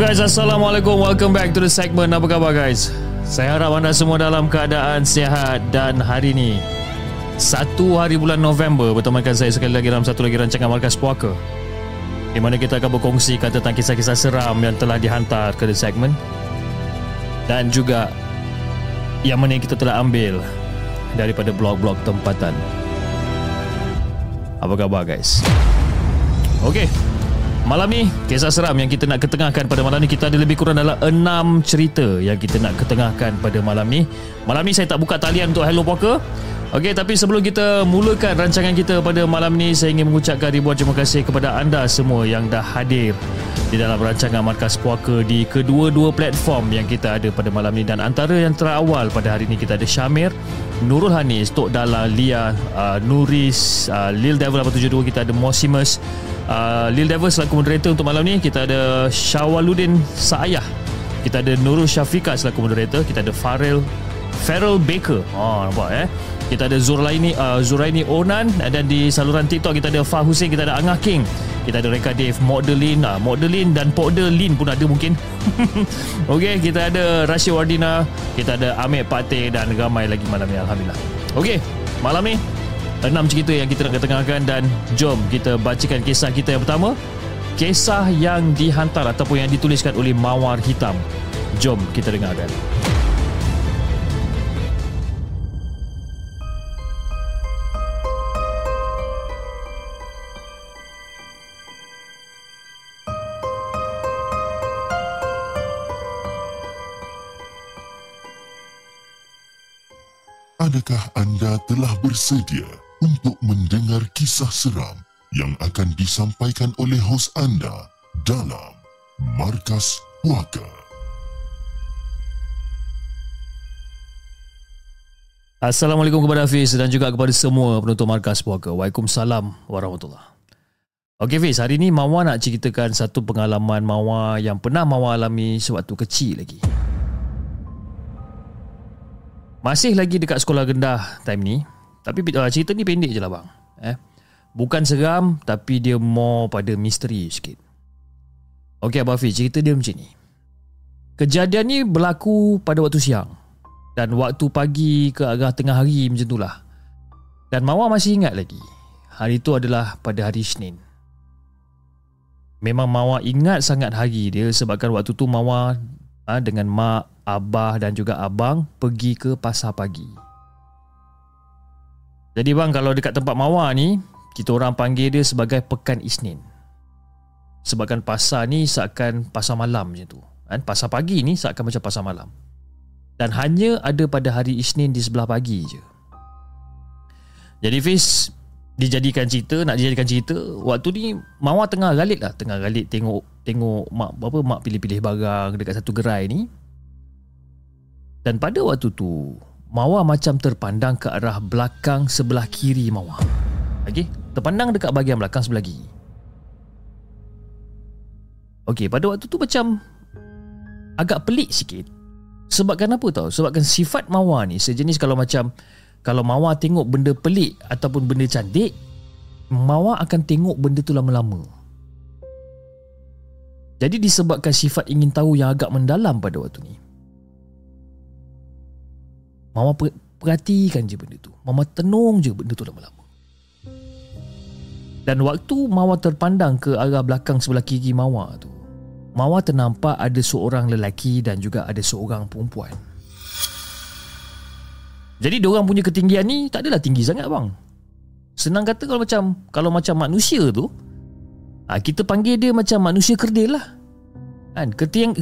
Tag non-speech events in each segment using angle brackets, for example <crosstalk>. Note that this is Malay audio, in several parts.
Guys, Assalamualaikum. Welcome back to the segment. Apa khabar guys? Saya harap anda semua dalam keadaan sihat Dan hari ini Satu hari bulan November Bertemankan saya sekali lagi dalam satu lagi rancangan Markas Puaka Di mana kita akan berkongsi tentang kisah-kisah seram Yang telah dihantar ke the segment Dan juga Yang mana kita telah ambil Daripada blog-blog tempatan. Apa khabar guys? Okay Malam ni kisah seram yang kita nak ketengahkan pada malam ni kita ada lebih kurang dalam enam cerita yang kita nak ketengahkan pada malam ni. Malam ni saya tak buka talian untuk Hello Poker. Okey tapi sebelum kita mulakan rancangan kita pada malam ni saya ingin mengucapkan ribuan terima kasih kepada anda semua yang dah hadir di dalam rancangan Markas Puaka di kedua-dua platform yang kita ada pada malam ni dan antara yang terawal pada hari ni kita ada Syamir, Nurul Hanis, Tok Dala, Lia, uh, Nuris, uh, Lil Devil 872 kita ada Mosimus, uh, Lil Devil selaku moderator untuk malam ni kita ada Syawaludin Saayah kita ada Nurul Syafiqah selaku moderator kita ada Farel Farrell Baker. Oh nampak eh? Kita ada Zuraini uh, Zuraini Onan dan di saluran TikTok kita ada Fah Hussein kita ada Angah King. Kita ada Reka Dave Modelin uh, Modelin dan Podelin pun ada mungkin. <laughs> Okey kita ada Rashid Wardina kita ada Amir Pate dan ramai lagi malam ni Alhamdulillah. Okey malam ni enam cerita yang kita nak ketengahkan dan jom kita bacakan kisah kita yang pertama. Kisah yang dihantar ataupun yang dituliskan oleh Mawar Hitam. Jom kita dengarkan. Adakah anda telah bersedia untuk mendengar kisah seram yang akan disampaikan oleh hos anda dalam Markas Puaka? Assalamualaikum kepada Hafiz dan juga kepada semua penonton Markas Puaka. Waalaikumsalam warahmatullahi Okey Fiz, hari ni Mawa nak ceritakan satu pengalaman Mawa yang pernah Mawa alami sewaktu kecil lagi. Masih lagi dekat sekolah rendah time ni Tapi uh, cerita ni pendek je lah bang eh? Bukan seram Tapi dia more pada misteri sikit Okay Abang Hafiz Cerita dia macam ni Kejadian ni berlaku pada waktu siang Dan waktu pagi ke arah tengah hari macam tu lah Dan Mawar masih ingat lagi Hari tu adalah pada hari Senin Memang Mawar ingat sangat hari dia Sebabkan waktu tu Mawar ha, Dengan mak abah dan juga abang pergi ke pasar pagi. Jadi bang kalau dekat tempat Mawar ni kita orang panggil dia sebagai pekan Isnin. Sebabkan pasar ni seakan pasar malam macam tu. Kan? Pasar pagi ni seakan macam pasar malam. Dan hanya ada pada hari Isnin di sebelah pagi je. Jadi Fiz dijadikan cerita, nak dijadikan cerita, waktu ni Mawar tengah galit lah. Tengah galit tengok tengok mak apa mak pilih-pilih barang dekat satu gerai ni. Dan pada waktu tu, Mawar macam terpandang ke arah belakang sebelah kiri Mawar. Okey, terpandang dekat bahagian belakang sebelah kiri. Okey, pada waktu tu macam agak pelik sikit. Sebabkan apa tahu? Sebabkan sifat Mawar ni sejenis kalau macam kalau Mawar tengok benda pelik ataupun benda cantik, Mawar akan tengok benda tu lama-lama. Jadi disebabkan sifat ingin tahu yang agak mendalam pada waktu ni, Mama per- perhatikan je benda tu. Mama tenung je benda tu lama-lama. Dan waktu Mama terpandang ke arah belakang sebelah kiri Mama tu, Mawar ternampak ada seorang lelaki dan juga ada seorang perempuan. Jadi diorang punya ketinggian ni tak adalah tinggi sangat bang. Senang kata kalau macam kalau macam manusia tu, ha, kita panggil dia macam manusia kerdil lah. Kan?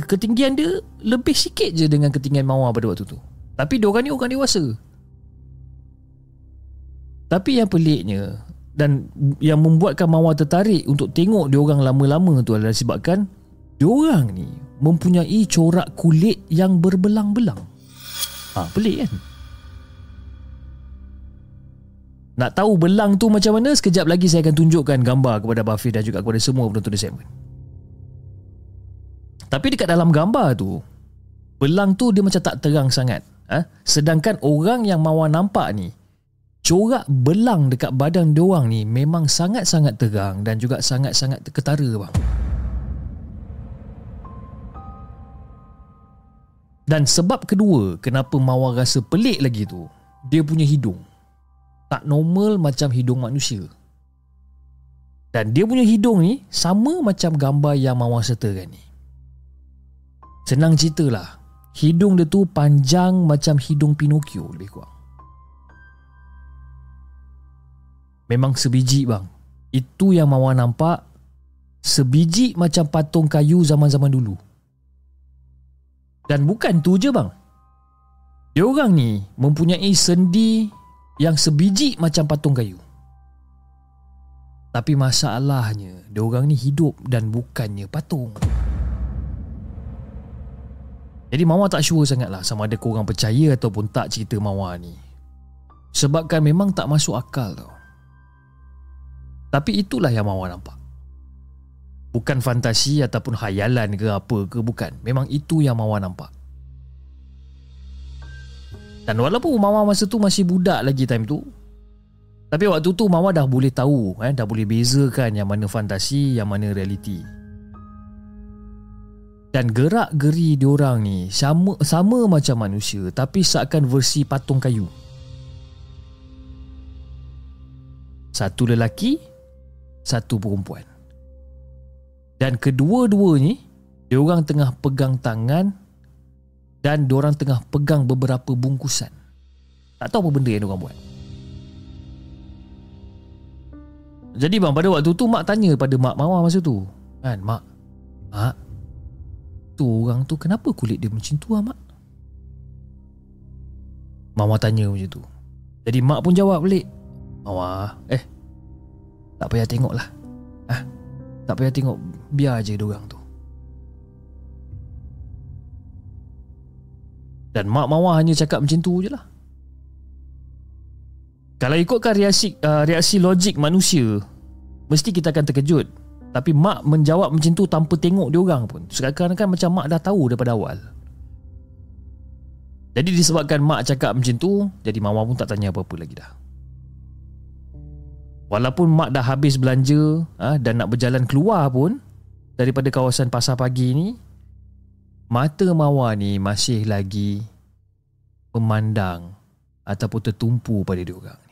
Ketinggian dia lebih sikit je dengan ketinggian mawar pada waktu tu. Tapi diorang ni orang dewasa. Tapi yang peliknya dan yang membuatkan mawar tertarik untuk tengok diorang lama-lama tu adalah sebabkan diorang ni mempunyai corak kulit yang berbelang-belang. Ha, pelik kan? Nak tahu belang tu macam mana? Sekejap lagi saya akan tunjukkan gambar kepada Bafi dan juga kepada semua penonton di segmen. Tapi dekat dalam gambar tu, belang tu dia macam tak terang sangat. Ha? Sedangkan orang yang Mawar nampak ni, corak belang dekat badan diorang ni memang sangat-sangat terang dan juga sangat-sangat ketara bang. Dan sebab kedua kenapa Mawar rasa pelik lagi tu, dia punya hidung tak normal macam hidung manusia. Dan dia punya hidung ni sama macam gambar yang Mawar sertakan ni. Senang ceritalah, hidung dia tu panjang macam hidung Pinocchio lebih kurang. Memang sebiji bang. Itu yang Mawar nampak sebiji macam patung kayu zaman-zaman dulu. Dan bukan tu je bang. Dia orang ni mempunyai sendi yang sebiji macam patung kayu. Tapi masalahnya, dia orang ni hidup dan bukannya patung. Jadi Mawar tak sure sangatlah sama ada korang percaya ataupun tak cerita Mawar ni. Sebabkan memang tak masuk akal tau. Tapi itulah yang Mawar nampak. Bukan fantasi ataupun hayalan ke apa ke bukan. Memang itu yang Mawar nampak. Dan walaupun Mawar masa tu masih budak lagi time tu Tapi waktu tu Mawar dah boleh tahu eh, Dah boleh bezakan yang mana fantasi Yang mana realiti Dan gerak geri diorang ni sama, sama macam manusia Tapi seakan versi patung kayu Satu lelaki Satu perempuan Dan kedua-dua ni Diorang tengah pegang tangan dan diorang tengah pegang beberapa bungkusan. Tak tahu apa benda yang diorang buat. Jadi bang, pada waktu tu mak tanya pada mak mawar masa tu. Kan, mak. Mak. Tu orang tu kenapa kulit dia macam tu lah, mak? Mama tanya macam tu. Jadi mak pun jawab balik. Mawar, eh. Tak payah tengok lah. Ah, tak payah tengok. Biar je diorang tu. Dan mak mawar hanya cakap macam tu je lah Kalau ikutkan reaksi, uh, reaksi logik manusia Mesti kita akan terkejut Tapi mak menjawab macam tu tanpa tengok dia orang pun. Sekarang kan macam mak dah tahu daripada awal. Jadi disebabkan mak cakap macam tu Jadi mawar pun tak tanya apa-apa lagi dah. Walaupun mak dah habis belanja ha, Dan nak berjalan keluar pun Daripada kawasan pasar pagi ni mata mawar ni masih lagi memandang ataupun tertumpu pada dia orang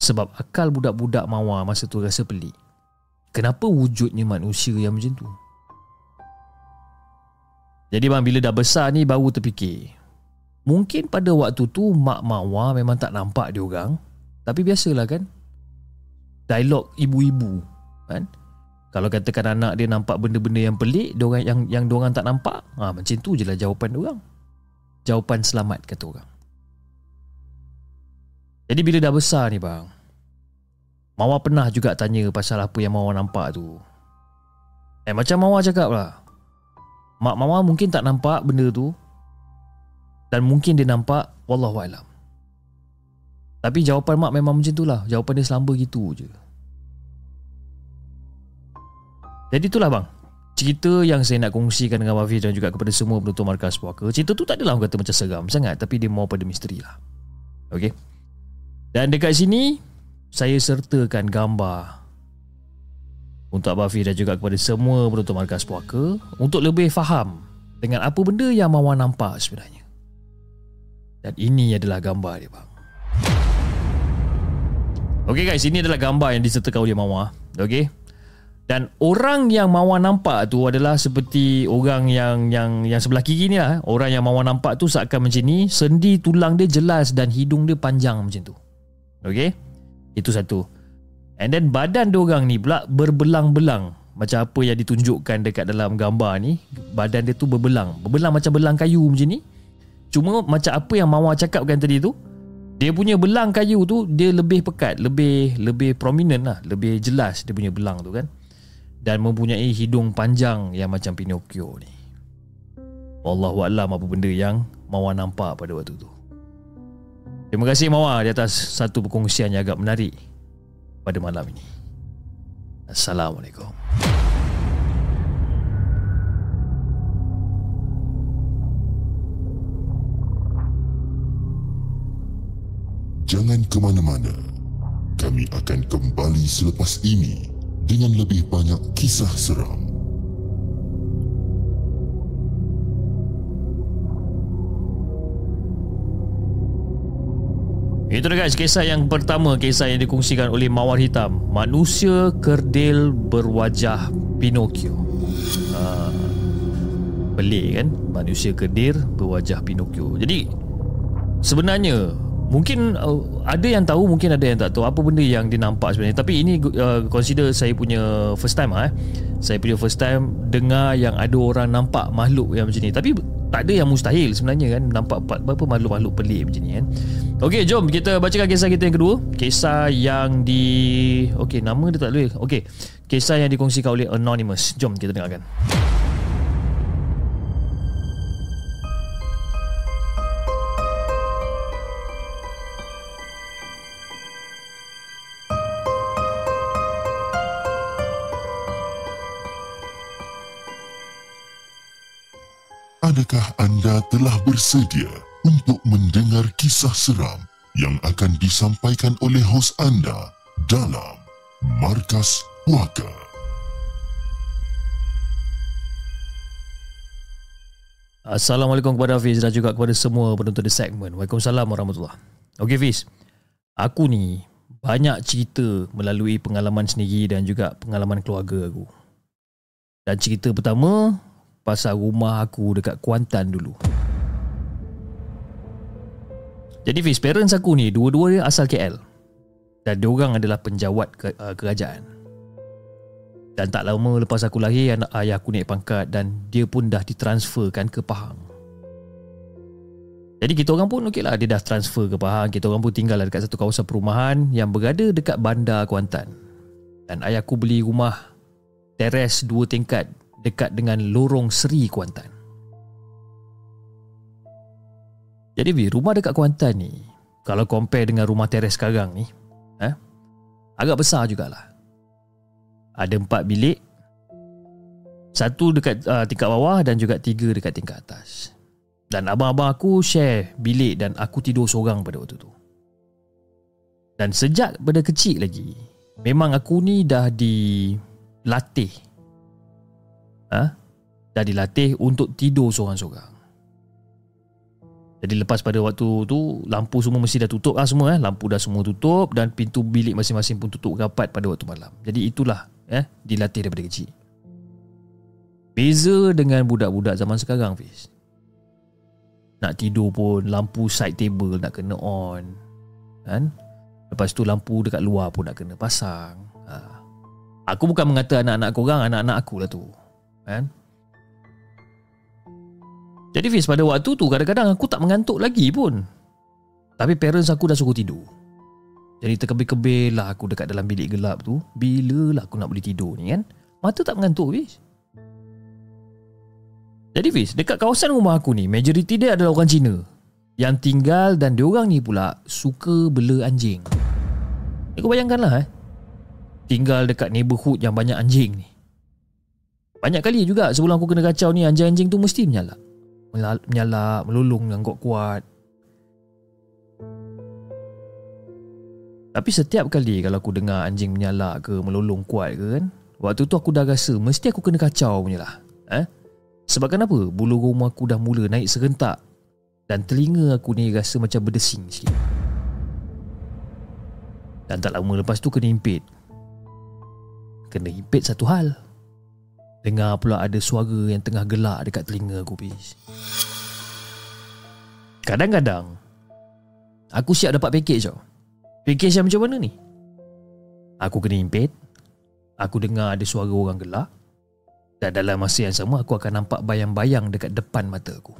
Sebab akal budak-budak mawar masa tu rasa pelik. Kenapa wujudnya manusia yang macam tu? Jadi bang bila dah besar ni baru terfikir. Mungkin pada waktu tu mak mawar memang tak nampak dia orang. Tapi biasalah kan. Dialog ibu-ibu kan. Kalau katakan anak dia nampak benda-benda yang pelik, dia orang yang yang dia orang tak nampak, ha, macam tu je lah jawapan dia orang. Jawapan selamat kata orang. Jadi bila dah besar ni bang, Mawar pernah juga tanya pasal apa yang Mawar nampak tu. Eh macam Mawar cakap lah. Mak Mawar mungkin tak nampak benda tu. Dan mungkin dia nampak, Wallahualam. Tapi jawapan mak memang macam tu lah. Jawapan dia selamba gitu je. Jadi itulah bang Cerita yang saya nak kongsikan dengan Wafi dan juga kepada semua penonton Markas Puaka Cerita tu tak adalah orang kata macam seram sangat Tapi dia mau pada misteri lah Okay Dan dekat sini Saya sertakan gambar Untuk Wafi dan juga kepada semua penonton Markas Puaka Untuk lebih faham Dengan apa benda yang Mawar nampak sebenarnya Dan ini adalah gambar dia bang Okay guys, ini adalah gambar yang disertakan oleh Mawar Okay Dan orang yang Mawar nampak tu adalah seperti orang yang yang yang sebelah kiri ni lah. Orang yang Mawar nampak tu seakan macam ni, sendi tulang dia jelas dan hidung dia panjang macam tu. Okay? Itu satu. And then badan dia orang ni pula berbelang-belang. Macam apa yang ditunjukkan dekat dalam gambar ni. Badan dia tu berbelang. Berbelang macam belang kayu macam ni. Cuma macam apa yang Mawar cakapkan tadi tu, dia punya belang kayu tu dia lebih pekat, lebih lebih prominent lah, lebih jelas dia punya belang tu kan dan mempunyai hidung panjang yang macam Pinocchio ni. Wallahu a'lam apa benda yang Mawar nampak pada waktu tu. Terima kasih Mawar di atas satu perkongsian yang agak menarik pada malam ini. Assalamualaikum. Jangan ke mana-mana. Kami akan kembali selepas ini dengan lebih banyak kisah seram. Itu dia guys, kisah yang pertama Kisah yang dikongsikan oleh Mawar Hitam. Manusia kerdil berwajah Pinocchio. Uh, Pelik kan? Manusia kerdil berwajah Pinocchio. Jadi Sebenarnya Mungkin uh, ada yang tahu Mungkin ada yang tak tahu. Apa benda yang dia nampak sebenarnya? Tapi ini uh, consider saya punya first time eh. Saya punya first time Dengar yang ada orang nampak makhluk yang macam ni. Tapi tak ada yang mustahil sebenarnya kan Nampak berapa makhluk-makhluk pelik macam ni kan. Okey jom kita bacakan kisah kita yang kedua. Kisah yang di Okey nama dia tak boleh. Okey Kisah yang dikongsikan oleh Anonymous. Jom kita dengarkan Adakah anda telah bersedia untuk mendengar kisah seram yang akan disampaikan oleh hos anda dalam Markas Puaka? Assalamualaikum kepada Hafiz dan juga kepada semua penonton di segmen. Waalaikumsalam warahmatullahi Okey Hafiz, aku ni banyak cerita melalui pengalaman sendiri dan juga pengalaman keluarga aku. Dan cerita pertama pasal rumah aku dekat Kuantan dulu. Jadi Fiz, parents aku ni dua-dua dia asal KL. Dan diorang adalah penjawat ke, uh, kerajaan. Dan tak lama lepas aku lahir, anak ayah aku naik pangkat dan dia pun dah ditransferkan ke Pahang. Jadi kita orang pun okey lah, dia dah transfer ke Pahang. Kita orang pun tinggal dekat satu kawasan perumahan yang berada dekat bandar Kuantan. Dan ayahku beli rumah teres dua tingkat dekat dengan lorong Seri Kuantan. Jadi Vi, rumah dekat Kuantan ni, kalau compare dengan rumah teres sekarang ni, eh, agak besar jugalah. Ada empat bilik, satu dekat uh, tingkat bawah dan juga tiga dekat tingkat atas. Dan abang-abang aku share bilik dan aku tidur seorang pada waktu tu. Dan sejak pada kecil lagi, memang aku ni dah dilatih ha? dah dilatih untuk tidur seorang-seorang. Jadi lepas pada waktu tu lampu semua mesti dah tutup lah semua eh. Lampu dah semua tutup dan pintu bilik masing-masing pun tutup rapat pada waktu malam. Jadi itulah eh dilatih daripada kecil. Beza dengan budak-budak zaman sekarang Fiz. Nak tidur pun lampu side table nak kena on. Kan? Lepas tu lampu dekat luar pun nak kena pasang. Ha. Aku bukan mengata anak-anak korang, anak-anak aku lah tu kan? Jadi Fiz pada waktu tu kadang-kadang aku tak mengantuk lagi pun. Tapi parents aku dah suruh tidur. Jadi terkebir-kebir lah aku dekat dalam bilik gelap tu. Bila lah aku nak boleh tidur ni kan? Mata tak mengantuk Fiz. Jadi Fiz dekat kawasan rumah aku ni majoriti dia adalah orang Cina. Yang tinggal dan diorang ni pula suka bela anjing. Kau bayangkan lah eh. Tinggal dekat neighborhood yang banyak anjing ni banyak kali juga sebelum aku kena kacau ni anjing-anjing tu mesti menyalak. Menyalak, melulung dengan kuat-kuat. Tapi setiap kali kalau aku dengar anjing menyalak ke melulung kuat ke kan, waktu tu aku dah rasa mesti aku kena kacau punya lah. Eh? Sebab kenapa? Bulu rumah aku dah mula naik serentak dan telinga aku ni rasa macam berdesing sikit. Dan tak lama lepas tu kena impit Kena impit satu hal Dengar pula ada suara yang tengah gelak dekat telinga aku bis Kadang-kadang Aku siap dapat package tau. Package yang macam mana ni? Aku kena impit. Aku dengar ada suara orang gelak. Dan dalam masa yang sama Aku akan nampak bayang-bayang dekat depan mata aku.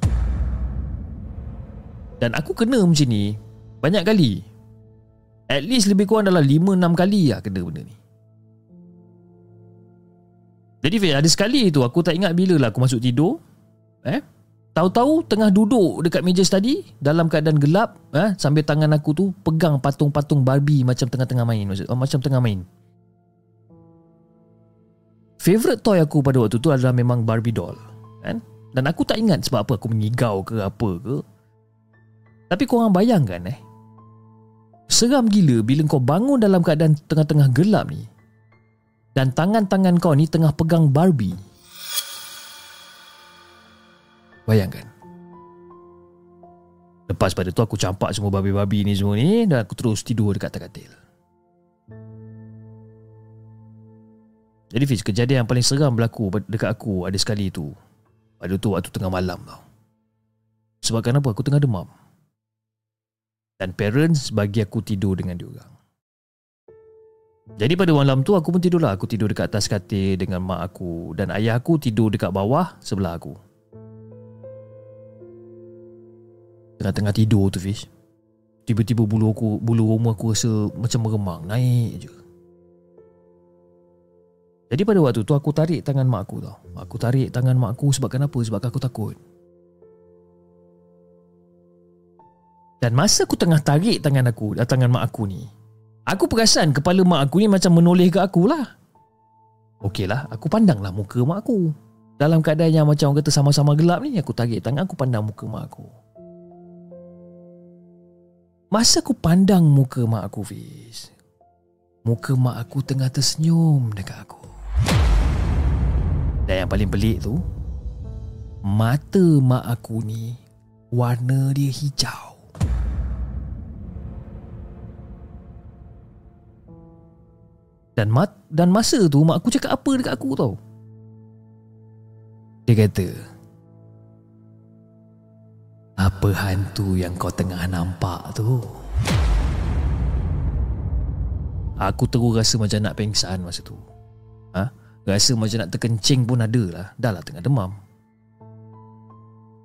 Dan aku kena macam ni Banyak kali. At least lebih kurang dalam 5-6 kali lah kena benda ni Jadi ada sekali tu Aku tak ingat bila lah aku masuk tidur Eh? Tahu-tahu tengah duduk dekat meja study Dalam keadaan gelap eh, Sambil tangan aku tu pegang patung-patung Barbie Macam tengah-tengah main Macam tengah main. Favorite toy aku pada waktu tu adalah memang Barbie doll kan? Dan aku tak ingat sebab apa aku mengigau ke apa ke. Tapi korang bayangkan eh? Seram gila bila kau bangun dalam keadaan tengah-tengah gelap ni Dan tangan-tangan kau ni tengah pegang Barbie Bayangkan Lepas pada tu aku campak semua Barbie-Barbie ni semua ni Dan aku terus tidur dekat katil Jadi Fiz, kejadian yang paling seram berlaku dekat aku ada sekali tu. Pada tu waktu tengah malam tau. Sebab kenapa? Aku tengah demam. Dan parents bagi aku tidur dengan diorang. Jadi pada malam tu aku pun tidur lah. Aku tidur dekat atas katil dengan mak aku. Dan ayah aku tidur dekat bawah sebelah aku. Tengah-tengah tidur tu Fiz. Tiba-tiba bulu aku, bulu rumah aku rasa macam meremang. Naik je. Jadi pada waktu tu aku tarik tangan mak aku tau. Aku tarik tangan mak aku sebab kenapa? Sebab aku takut. Dan masa aku tengah tarik tangan aku, tangan mak aku ni, aku perasan kepala mak aku ni macam menoleh ke aku lah. Okey lah, aku pandanglah muka mak aku. Dalam keadaan yang macam orang kata sama-sama gelap ni, aku tarik tangan aku pandang muka mak aku. Masa aku pandang muka mak aku, Fiz, muka mak aku tengah tersenyum dekat aku. Dan yang paling pelik tu Mata mak aku ni Warna dia hijau Dan mat dan masa tu mak aku cakap apa dekat aku tau? Dia kata Apa hantu yang kau tengah nampak tu? Aku terus rasa macam nak pengsan masa tu. Ha? Rasa macam nak terkencing pun ada lah. Dah lah tengah demam.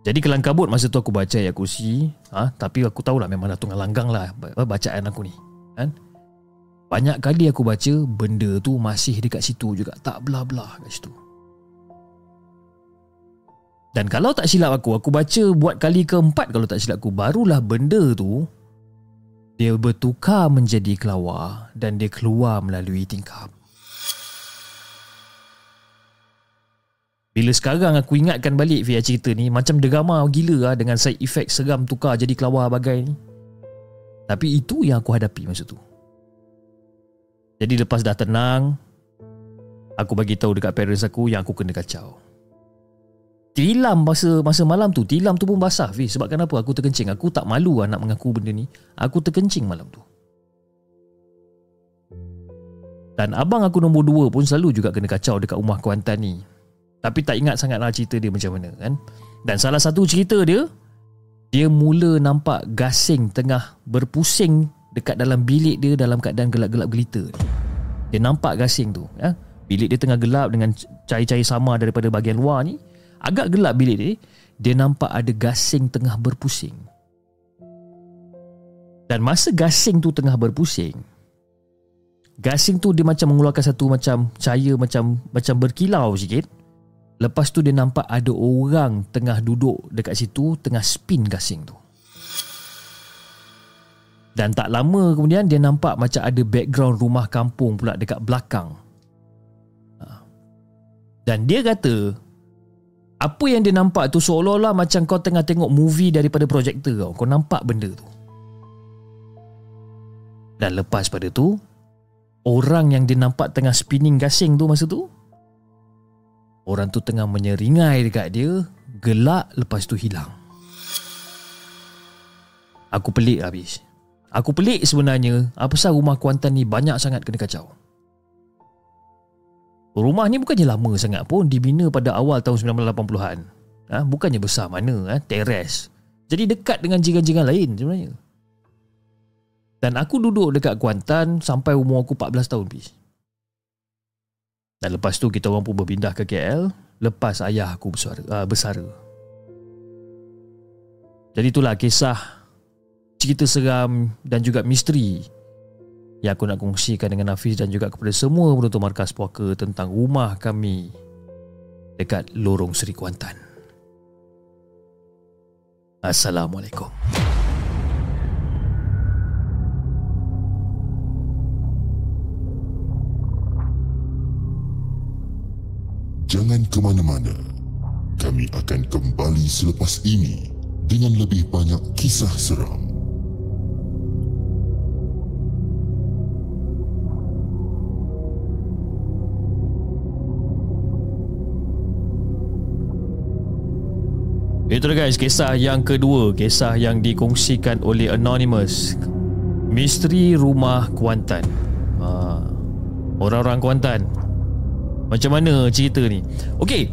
Jadi kelang kabut masa tu aku baca ayat kursi. Ha? Tapi aku tahulah memang dah tengah langgang lah Bacaan aku ni. Kan? Banyak kali aku baca Benda tu masih dekat situ juga. Tak belah-belah kat situ. Dan kalau tak silap aku Aku baca buat kali keempat Kalau tak silap aku Barulah benda tu Dia bertukar menjadi kelawar Dan dia keluar melalui tingkap. Bila sekarang aku ingatkan balik via cerita ni Macam drama gila lah Dengan side effect seram tukar jadi kelawar bagai ni. Tapi itu yang aku hadapi masa tu Jadi lepas dah tenang Aku bagi tahu dekat parents aku Yang aku kena kacau. Tilam masa masa malam tu Tilam tu pun basah Fiz. Sebab kenapa aku terkencing. Aku tak malu lah nak mengaku benda ni. Aku terkencing malam tu. Dan abang aku nombor dua pun selalu juga kena kacau dekat rumah Kuantan ni. Tapi tak ingat sangatlah cerita dia macam mana kan. Dan salah satu cerita dia dia mula nampak gasing tengah berpusing dekat dalam bilik dia dalam keadaan gelap-gelap gelita. Dia nampak gasing tu ya. Bilik dia tengah gelap dengan cahaya-cahaya sama daripada bahagian luar ni. Agak gelap bilik dia. Dia nampak ada gasing tengah berpusing. Dan masa gasing tu tengah berpusing, gasing tu dia macam mengeluarkan satu macam cahaya macam macam berkilau sikit. Lepas tu dia nampak ada orang tengah duduk dekat situ tengah spin gasing tu. Dan tak lama kemudian dia nampak macam ada background rumah kampung pula dekat belakang. Ha. Dan dia kata apa yang dia nampak tu seolah-olah macam kau tengah tengok movie daripada projektor kau. Kau nampak benda tu. Dan lepas pada tu orang yang dia nampak tengah spinning gasing tu masa tu Orang tu tengah menyeringai dekat dia Gelak lepas tu hilang Aku pelik habis Aku pelik sebenarnya Apa sah rumah Kuantan ni banyak sangat kena kacau Rumah ni bukannya lama sangat pun Dibina pada awal tahun 1980-an ha? Bukannya besar mana ha? Teres Jadi dekat dengan jiran-jiran lain sebenarnya Dan aku duduk dekat Kuantan Sampai umur aku 14 tahun bis. Dan lepas tu kita orang pun berpindah ke KL Lepas ayah aku besar, uh, besar Jadi itulah kisah Cerita seram dan juga misteri yang aku nak kongsikan dengan Hafiz dan juga kepada semua penonton markas puaka tentang rumah kami dekat Lorong Seri Kuantan. Assalamualaikum. Jangan ke mana-mana. Kami akan kembali selepas ini dengan lebih banyak kisah seram. Itu guys kisah yang kedua Kisah yang dikongsikan oleh Anonymous. Misteri Rumah Kuantan. Ha, Orang-orang Kuantan. Macam mana cerita ni? Okey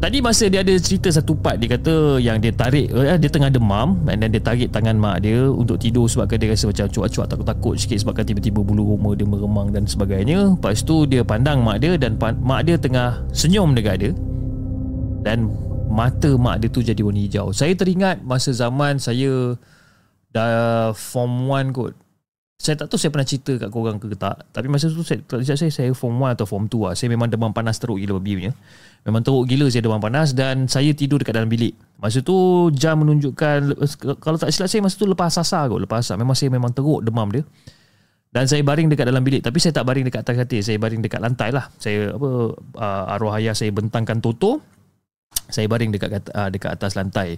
Tadi masa dia ada cerita satu part Dia kata yang dia tarik eh, Dia tengah demam Dan dia tarik tangan mak dia Untuk tidur sebabkan dia rasa macam Cuak-cuak takut-takut sikit Sebabkan tiba-tiba bulu roma dia meremang Dan sebagainya. Lepas tu dia pandang mak dia Dan mak dia tengah senyum dekat dia. Dan mata mak dia tu jadi warna hijau. Saya teringat masa zaman saya dah form 1 kot. Saya tak tahu saya pernah cerita kat korang ke tak. Tapi masa tu saya, saya, saya form 1 atau form 2 lah. Saya memang demam panas teruk gila babi punya. Memang teruk gila saya demam panas dan saya tidur dekat dalam bilik. Masa tu jam menunjukkan, kalau tak silap saya masa tu lepas asar kot. Lepas asar. Memang saya memang teruk demam dia. Dan saya baring dekat dalam bilik. Tapi saya tak baring dekat atas katil. Saya baring dekat lantai lah. Saya apa uh, arwah ayah saya bentangkan toto saya baring dekat uh, dekat atas lantai.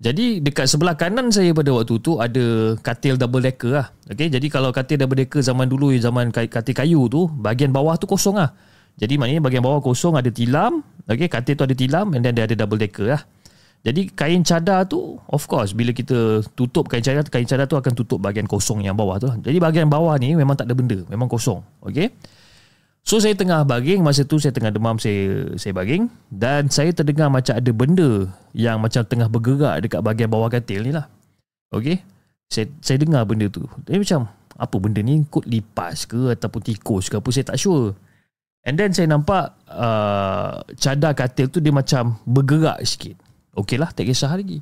Jadi dekat sebelah kanan saya pada waktu tu ada katil double decker lah. Okay, jadi kalau katil double decker zaman dulu zaman katil kayu tu, bahagian bawah tu kosong lah. Jadi maknanya bahagian bawah kosong ada tilam. Okay, katil tu ada tilam and then dia ada double decker lah. Jadi kain cadar tu of course bila kita tutup kain cadar kain cadar tu akan tutup bahagian kosong yang bawah tu. Lah. Jadi bahagian bawah ni memang tak ada benda, memang kosong. Okay. So saya tengah baring masa tu saya tengah demam saya saya baring dan saya terdengar macam ada benda yang macam tengah bergerak dekat bahagian bawah katil ni lah. Okay. Saya saya dengar benda tu. Dia macam apa benda ni kot lipas ke ataupun tikus ke apa saya tak sure. And then saya nampak uh, cadar katil tu dia macam bergerak sikit. Okay lah tak kisah lagi.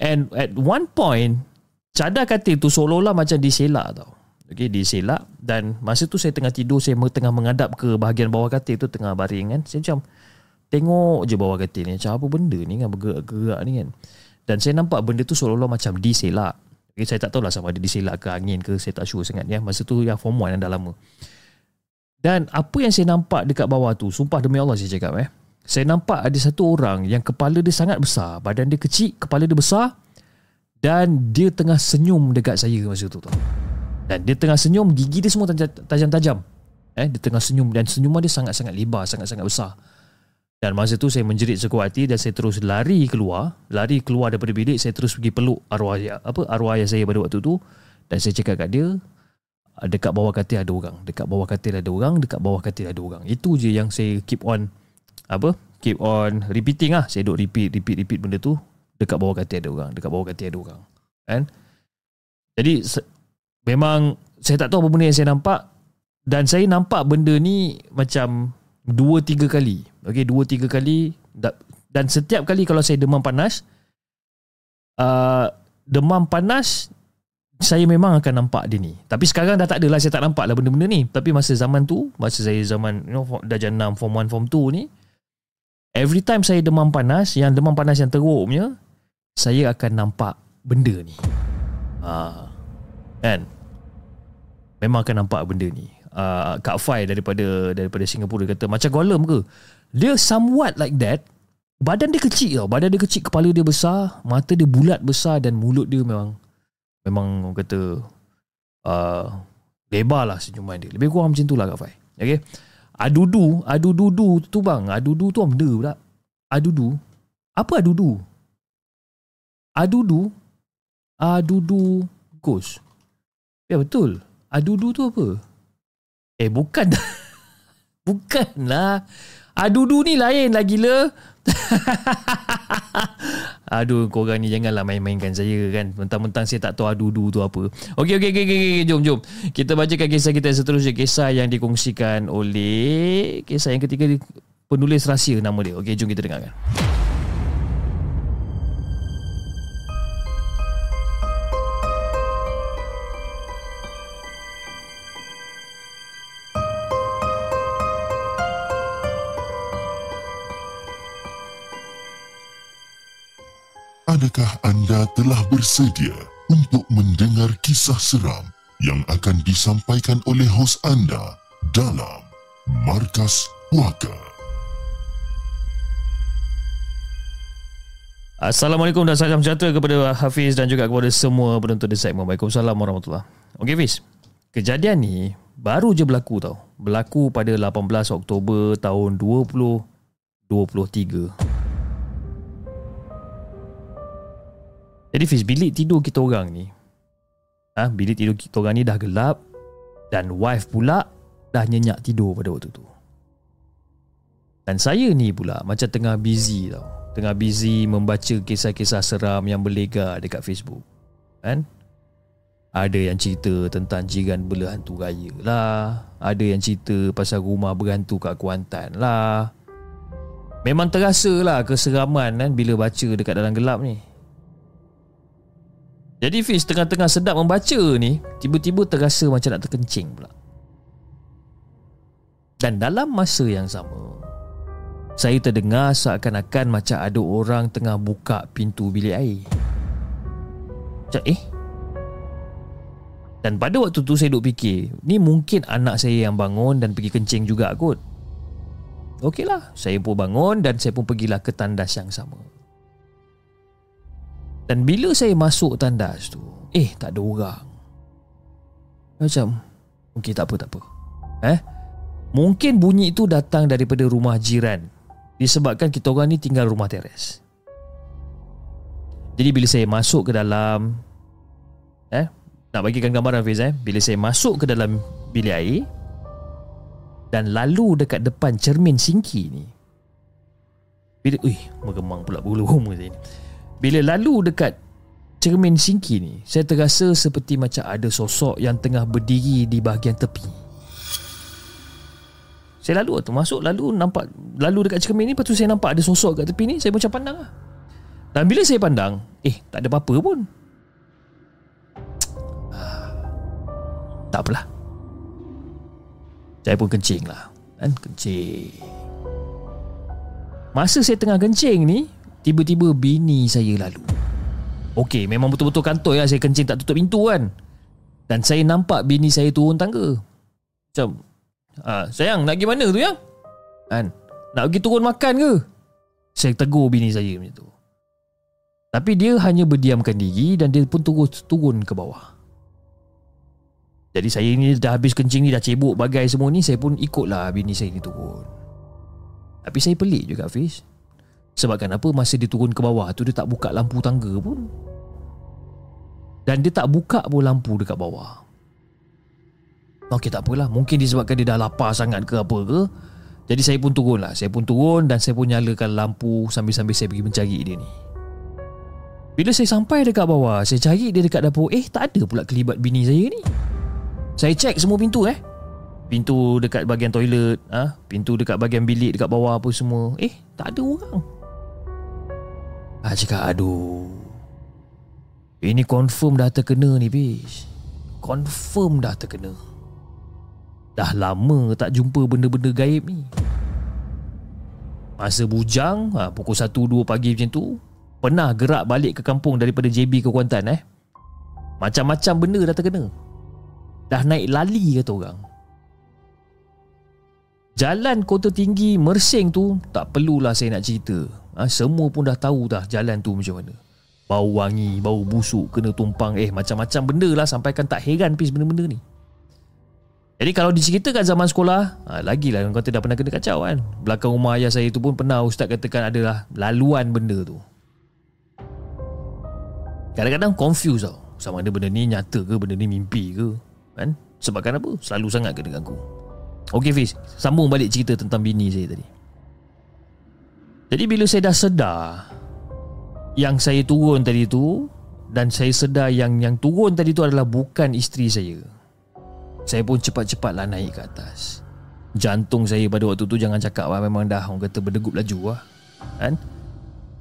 And at one point cadar katil tu seolah-olah macam diselak tau. Okay, diselak dan masa tu saya tengah tidur saya tengah menghadap ke bahagian bawah katil tu tengah baring kan. Saya macam tengok je bawah katil ni macam apa benda ni kan bergerak-gerak ni kan. Dan saya nampak benda tu seolah-olah macam diselak. Okay, saya tak tahu lah sama ada diselak ke angin ke saya tak sure sangat ya. Masa tu yang form 1 yang dah lama. Dan apa yang saya nampak dekat bawah tu, sumpah demi Allah saya cakap eh. Saya nampak ada satu orang yang kepala dia sangat besar, badan dia kecil, kepala dia besar dan dia tengah senyum dekat saya masa tu. Tau. Dan dia tengah senyum Gigi dia semua tajam-tajam. Eh, Dia tengah senyum Dan senyuman dia sangat-sangat lebar Sangat-sangat besar. Dan masa tu saya menjerit sekuat hati Dan saya terus lari keluar Lari keluar daripada bilik Saya terus pergi peluk arwah apa, arwah ayah saya pada waktu tu. Dan saya cakap kat dia Dekat bawah katil ada orang Dekat bawah katil ada orang Dekat bawah katil ada orang. Itu je yang saya keep on Apa Keep on repeating lah. Saya duk repeat Repeat repeat benda tu Dekat bawah katil ada orang Dekat bawah katil ada orang. Kan? Jadi memang saya tak tahu apa benda yang saya nampak dan saya nampak benda ni macam dua tiga kali. Okey, dua tiga kali dan setiap kali kalau saya demam panas uh, demam panas saya memang akan nampak dia ni. Tapi sekarang dah tak adalah saya tak nampak lah benda-benda ni. Tapi masa zaman tu, masa saya zaman you know, darjah 6, form 1, form 2 ni, every time saya demam panas, yang demam panas yang teruk punya, saya akan nampak benda ni. Ha. Kan? Memang akan nampak benda ni. Uh, Kak Fai daripada daripada Singapura kata macam golem ke? Dia somewhat like that. Badan dia kecil tau. Badan dia kecil, kepala dia besar, mata dia bulat besar dan mulut dia memang memang kata uh, lebar lah senyuman dia. Lebih kurang macam tu lah Kak Fai. Okay. Adudu, adudu tu bang. Adudu tu benda pula. Adudu. Apa adudu? Adudu. Adudu ghost. Ya betul. Adudu tu apa? Eh bukan. <laughs> Bukanlah. Adudu ni lain lah gila. <laughs> Aduh korang ni janganlah main-mainkan saya kan? Mentang-mentang saya tak tahu adudu tu apa. Okey okey okey okey jom jom. Kita bacakan kisah kita seterusnya. Kisah yang dikongsikan oleh Kisah yang ketiga Penulis rahsia nama dia. Okey jom kita dengarkan Adakah anda telah bersedia untuk mendengar kisah seram yang akan disampaikan oleh hos anda dalam Markas Puaka? Assalamualaikum dan salam sejahtera kepada Hafiz dan juga kepada semua penonton di segmen. Waalaikumsalam warahmatullahi Okey Hafiz, kejadian ni baru je berlaku tau. Berlaku pada 18 Oktober tahun 2023. Jadi Fiz, bilik tidur kita orang ni ah ha, Bilik tidur kita orang ni dah gelap Dan wife pula Dah nyenyak tidur pada waktu tu. Dan saya ni pula Macam tengah busy tau. Tengah busy membaca kisah-kisah seram Yang berlega dekat Facebook Kan? Ada yang cerita tentang jiran bela hantu raya lah. Ada yang cerita pasal rumah berhantu kat Kuantan lah. Memang terasa lah keseraman kan bila baca dekat dalam gelap ni jadi Fiz tengah-tengah sedap membaca ni Tiba-tiba terasa macam nak terkencing pula. Dan dalam masa yang sama Saya terdengar seakan-akan macam ada orang tengah buka pintu bilik air. Macam eh? Dan pada waktu tu saya duk fikir Ni mungkin anak saya yang bangun dan pergi kencing juga kot. Okeylah, saya pun bangun dan saya pun pergilah ke tandas yang sama dan bila saya masuk tandas tu Eh tak ada orang. Macam Okey tak apa tak apa. Eh Mungkin bunyi itu datang daripada rumah jiran. Disebabkan kita orang ni tinggal rumah teres. Jadi bila saya masuk ke dalam Eh Nak bagikan gambaran Hafiz eh Bila saya masuk ke dalam bilik air Dan lalu dekat depan cermin singki ni Bila Ui Meremang pula bulu rumah saya ni bila lalu dekat cermin singki ni, saya terasa seperti macam ada sosok yang tengah berdiri di bahagian tepi. Saya lalu tu masuk lalu nampak lalu dekat cermin ni lepas tu saya nampak ada sosok kat tepi ni saya macam pandang lah. Dan bila saya pandang, eh tak ada apa-apa pun. Tak apalah. Saya pun kencing lah. Kan kencing. Masa saya tengah kencing ni, Tiba-tiba bini saya lalu. Okey memang betul-betul kantor ya Saya kencing tak tutup pintu kan. Dan saya nampak bini saya turun tangga. Macam ah, Sayang nak pergi mana tu ya? Kan? Nak pergi turun makan ke? Saya tegur bini saya macam tu. Tapi dia hanya berdiamkan diri Dan dia pun terus turun ke bawah. Jadi saya ni dah habis kencing ni Dah cebok bagai semua ni Saya pun ikutlah bini saya ni turun. Tapi saya pelik juga Fiz Sebabkan apa masa dia turun ke bawah tu dia tak buka lampu tangga pun. Dan dia tak buka pun lampu dekat bawah. Okey tak apalah, mungkin disebabkan dia dah lapar sangat ke apa ke. Jadi saya pun turun lah. Saya pun turun dan saya pun nyalakan lampu sambil-sambil saya pergi mencari dia ni. Bila saya sampai dekat bawah, saya cari dia dekat dapur. Eh, tak ada pula kelibat bini saya ni. Saya cek semua pintu eh. Pintu dekat bahagian toilet, ah, ha? pintu dekat bahagian bilik dekat bawah apa semua. Eh, tak ada orang. Ah cakap aduh Ini confirm dah terkena ni bis Confirm dah terkena. Dah lama tak jumpa benda-benda gaib ni. Masa bujang ha, Pukul 1-2 pagi macam tu Pernah gerak balik ke kampung Daripada JB ke Kuantan eh. Macam-macam benda dah terkena. Dah naik lali kata orang. Jalan kota tinggi Mersing tu Tak perlulah saya nak cerita ha, Semua pun dah tahu dah jalan tu macam mana. Bau wangi, bau busuk, kena tumpang. Eh macam-macam benda lah Sampaikan tak heran pis benda-benda ni. Jadi kalau diceritakan zaman sekolah ha, Lagilah orang kata dah pernah kena kacau kan. Belakang rumah ayah saya tu pun pernah Ustaz katakan adalah laluan benda tu. Kadang-kadang confuse tau. Sama ada benda ni nyata ke Benda ni mimpi ke kan? Sebabkan apa? Selalu sangat kena ganggu. Okey Fiz. Sambung balik cerita tentang bini saya tadi Jadi bila saya dah sedar Yang saya turun tadi tu Dan saya sedar yang yang turun tadi tu adalah bukan isteri saya Saya pun cepat-cepatlah naik ke atas. Jantung saya pada waktu tu jangan cakap lah Memang dah orang kata berdegup laju lah Kan?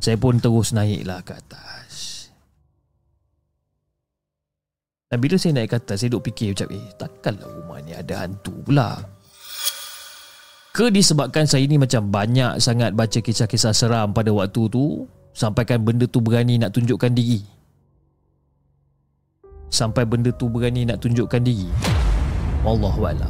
Saya pun terus naiklah ke atas. Dan bila saya naik ke atas Saya duduk fikir macam Eh takkanlah rumah ni ada hantu pula ke disebabkan saya ni macam banyak sangat baca kisah-kisah seram pada waktu tu Sampaikan benda tu berani nak tunjukkan diri? Sampai benda tu berani nak tunjukkan diri? Wallahualam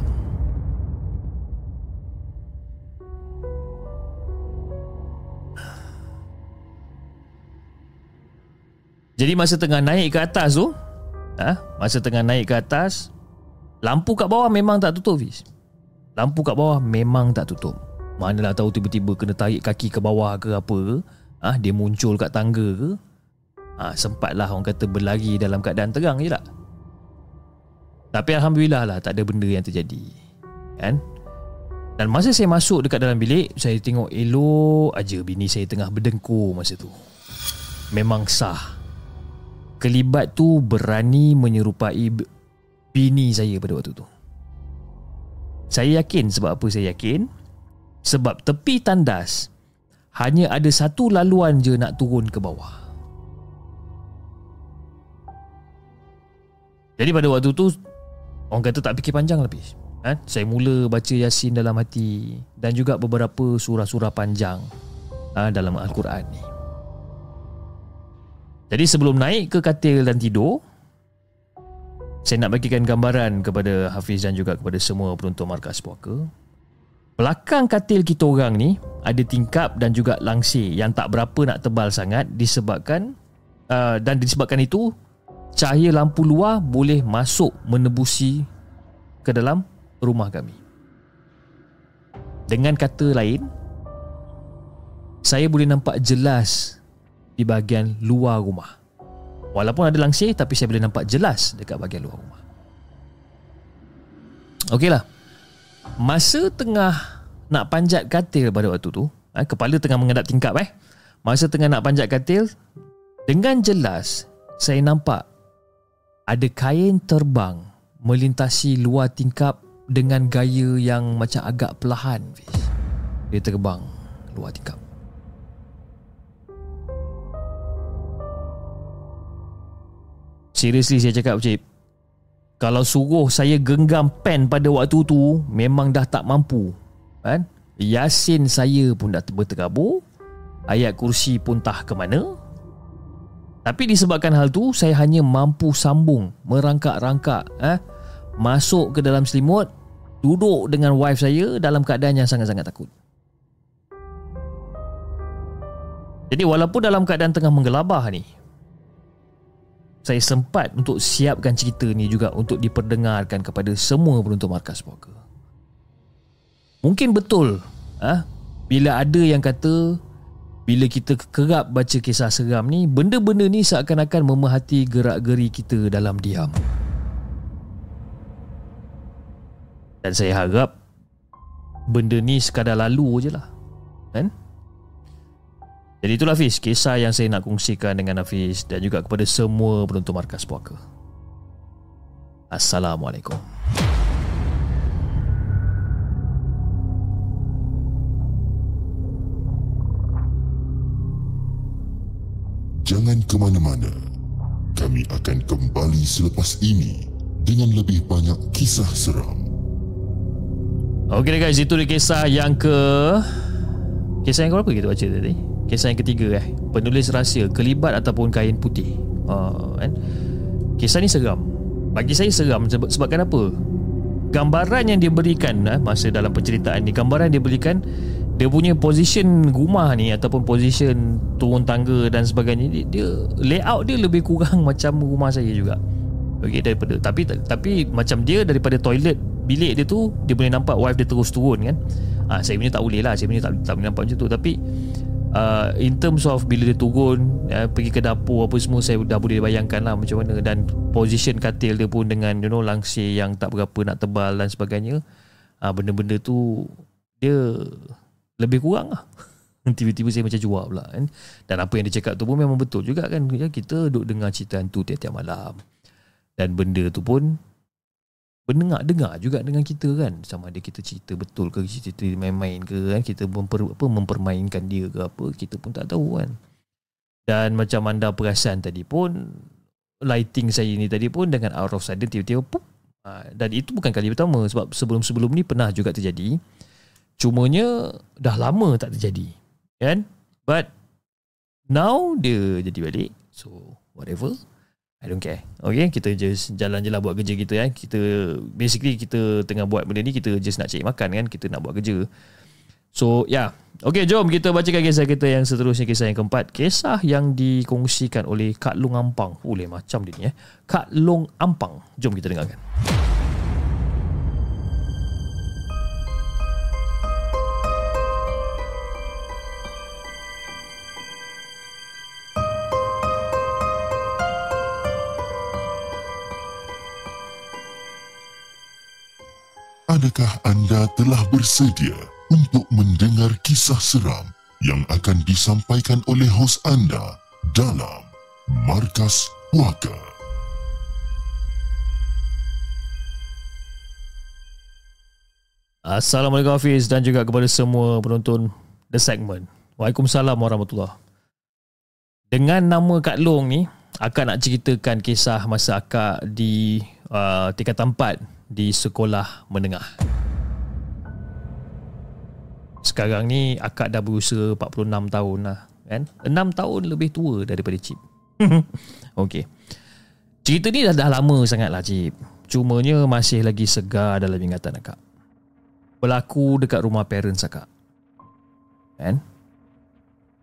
Jadi masa tengah naik ke atas tu ha, Masa tengah naik ke atas Lampu kat bawah memang tak tutup Fiz Lampu kat bawah memang tak tutup. Manalah tahu tiba-tiba kena tarik kaki ke bawah ke apa ah ha, Dia muncul kat tangga ke. Ha, Sempatlah orang kata berlari dalam keadaan terang je tak? Tapi Alhamdulillah lah tak ada benda yang terjadi. Kan? Dan masa saya masuk dekat dalam bilik Saya tengok elok aja bini saya tengah berdengkur masa tu. Memang sah. Kelibat tu berani menyerupai bini saya pada waktu tu. Saya yakin sebab apa saya yakin? Sebab tepi tandas hanya ada satu laluan je nak turun ke bawah. Jadi pada waktu tu orang kata tak fikir panjang lebih. Ha? Saya mula baca Yasin dalam hati dan juga beberapa surah-surah panjang ha, dalam Al-Quran ni. Jadi sebelum naik ke katil dan tidur Saya nak bagikan gambaran kepada Hafiz dan juga kepada semua penonton Markas Puaka Belakang katil kita orang ni Ada tingkap dan juga langsir Yang tak berapa nak tebal sangat Disebabkan uh, Dan disebabkan itu Cahaya lampu luar boleh masuk menebusi Ke dalam rumah kami Dengan kata lain Saya boleh nampak jelas di bahagian luar rumah. Walaupun ada langsir tapi saya boleh nampak jelas dekat bahagian luar rumah. Okeylah. Masa tengah nak panjat katil pada waktu tu, eh, kepala tengah menghadap tingkap eh. Masa tengah nak panjat katil, dengan jelas saya nampak ada kain terbang melintasi luar tingkap dengan gaya yang macam agak perlahan. Dia terbang luar tingkap. Seriously saya cakap cip Kalau suruh saya genggam pen pada waktu tu Memang dah tak mampu kan? Yasin saya pun dah berterabur Ayat kursi pun tak ke mana Tapi disebabkan hal tu Saya hanya mampu sambung Merangkak-rangkak eh? Masuk ke dalam selimut Duduk dengan wife saya Dalam keadaan yang sangat-sangat takut Jadi walaupun dalam keadaan tengah menggelabah ni saya sempat untuk siapkan cerita ni juga untuk diperdengarkan kepada semua penonton markas puaka. Mungkin betul ah bila ada yang kata bila kita kerap baca kisah seram ni benda-benda ni seakan-akan memehati gerak-geri kita dalam diam. Dan saya harap benda ni sekadar lalu je lah. Kan? Jadi itulah Hafiz Kisah yang saya nak kongsikan dengan Hafiz Dan juga kepada semua penonton Markas Puaka. Assalamualaikum. Jangan ke mana-mana. Kami akan kembali selepas ini Dengan lebih banyak kisah seram. Okey guys, itu dia kisah yang ke Kisah yang ke berapa kita baca tadi? Kisah yang ketiga eh. Penulis rahsia Kelibat ataupun kain putih. Uh, kan? Kisah ni seram. Bagi saya seram. Sebab, Sebabkan apa? Gambaran yang dia berikan eh, Masa dalam penceritaan ni Gambaran dia berikan Dia punya position rumah ni Ataupun position Turun tangga dan sebagainya dia, dia Layout dia lebih kurang <laughs> Macam rumah saya juga. Okay daripada Tapi tapi macam dia Daripada toilet Bilik dia tu Dia boleh nampak wife dia terus turun kan? Ah, Saya punya tak boleh lah. Saya punya tak, tak boleh nampak macam tu. Tapi uh, in terms of bila dia turun uh, pergi ke dapur apa semua saya dah boleh bayangkan lah macam mana. Dan position katil dia pun dengan you know langsir yang tak berapa nak tebal dan sebagainya uh, benda-benda tu dia lebih kurang lah. <laughs> Tiba-tiba saya macam jual pula kan. Dan apa yang dia cakap tu pun memang betul juga kan. Ya, kita duduk dengar cerita hantu tiap-tiap malam. Dan benda tu pun mendengar-dengar juga dengan kita kan. Sama ada kita cerita betul ke cerita main-main ke kan. Kita memper, apa, mempermainkan dia ke apa kita pun tak tahu kan. Dan macam anda perasan tadi pun lighting saya ni tadi pun dengan out of sudden tiba-tiba pop, ha, dan itu bukan kali pertama sebab sebelum-sebelum ni pernah juga terjadi. Cumanya dah lama tak terjadi kan? But now dia jadi balik. So whatever I don't care. Okay Kita just Jalan je lah buat kerja kita kan Kita Basically kita Tengah buat benda ni Kita just nak cari makan kan. Kita nak buat kerja. So yeah Okay jom kita bacakan kisah kita yang seterusnya Kisah yang keempat. Kisah yang dikongsikan oleh Kak Long Ampang. Boleh macam dia ni eh. Kak Long Ampang. Jom kita dengarkan Adakah anda telah bersedia untuk mendengar kisah seram yang akan disampaikan oleh hos anda dalam Markas Puaka? Assalamualaikum Hafiz dan juga kepada semua penonton The Segment. Waalaikumsalam warahmatullahi Dengan nama Kak Long ni, akak nak ceritakan kisah masa akak di uh, tingkatan 4 di sekolah menengah. Sekarang ni akak dah berusia 46 tahun lah. Kan? 6 tahun lebih tua daripada Cip. <laughs> Okey. Cerita ni dah, dah lama sangat lah Cip. Cumanya masih lagi segar dalam ingatan akak. Berlaku dekat rumah parents akak. Kan?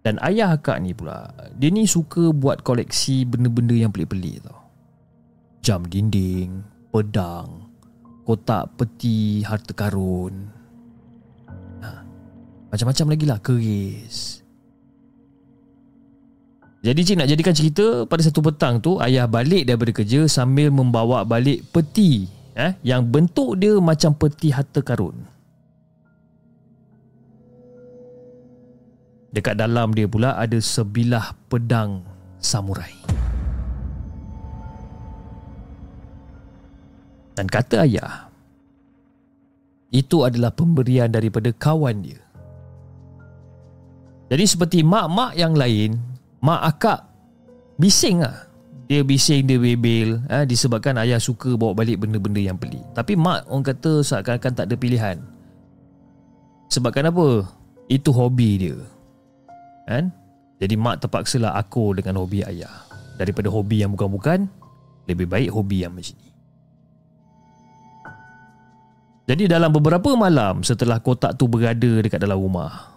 Dan ayah akak ni pula, dia ni suka buat koleksi benda-benda yang pelik-pelik tau. Jam dinding, pedang, kotak peti harta karun. Ha. Macam-macam lagi lah keris. Jadi cik nak jadikan cerita pada satu petang tu ayah balik daripada kerja sambil membawa balik peti eh, yang bentuk dia macam peti harta karun. Dekat dalam dia pula ada sebilah pedang samurai. Dan kata ayah Itu adalah pemberian daripada kawan dia. Jadi seperti mak-mak yang lain Mak akak Bising lah. Dia bising, dia bebel ha, Disebabkan ayah suka bawa balik benda-benda yang pelik. Tapi mak orang kata seakan-akan tak ada pilihan. Sebabkan apa? Itu hobi dia. Kan? Jadi mak terpaksa lah aku dengan hobi ayah. Daripada hobi yang bukan-bukan Lebih baik hobi yang macam ni jadi dalam beberapa malam setelah kotak tu berada dekat dalam rumah,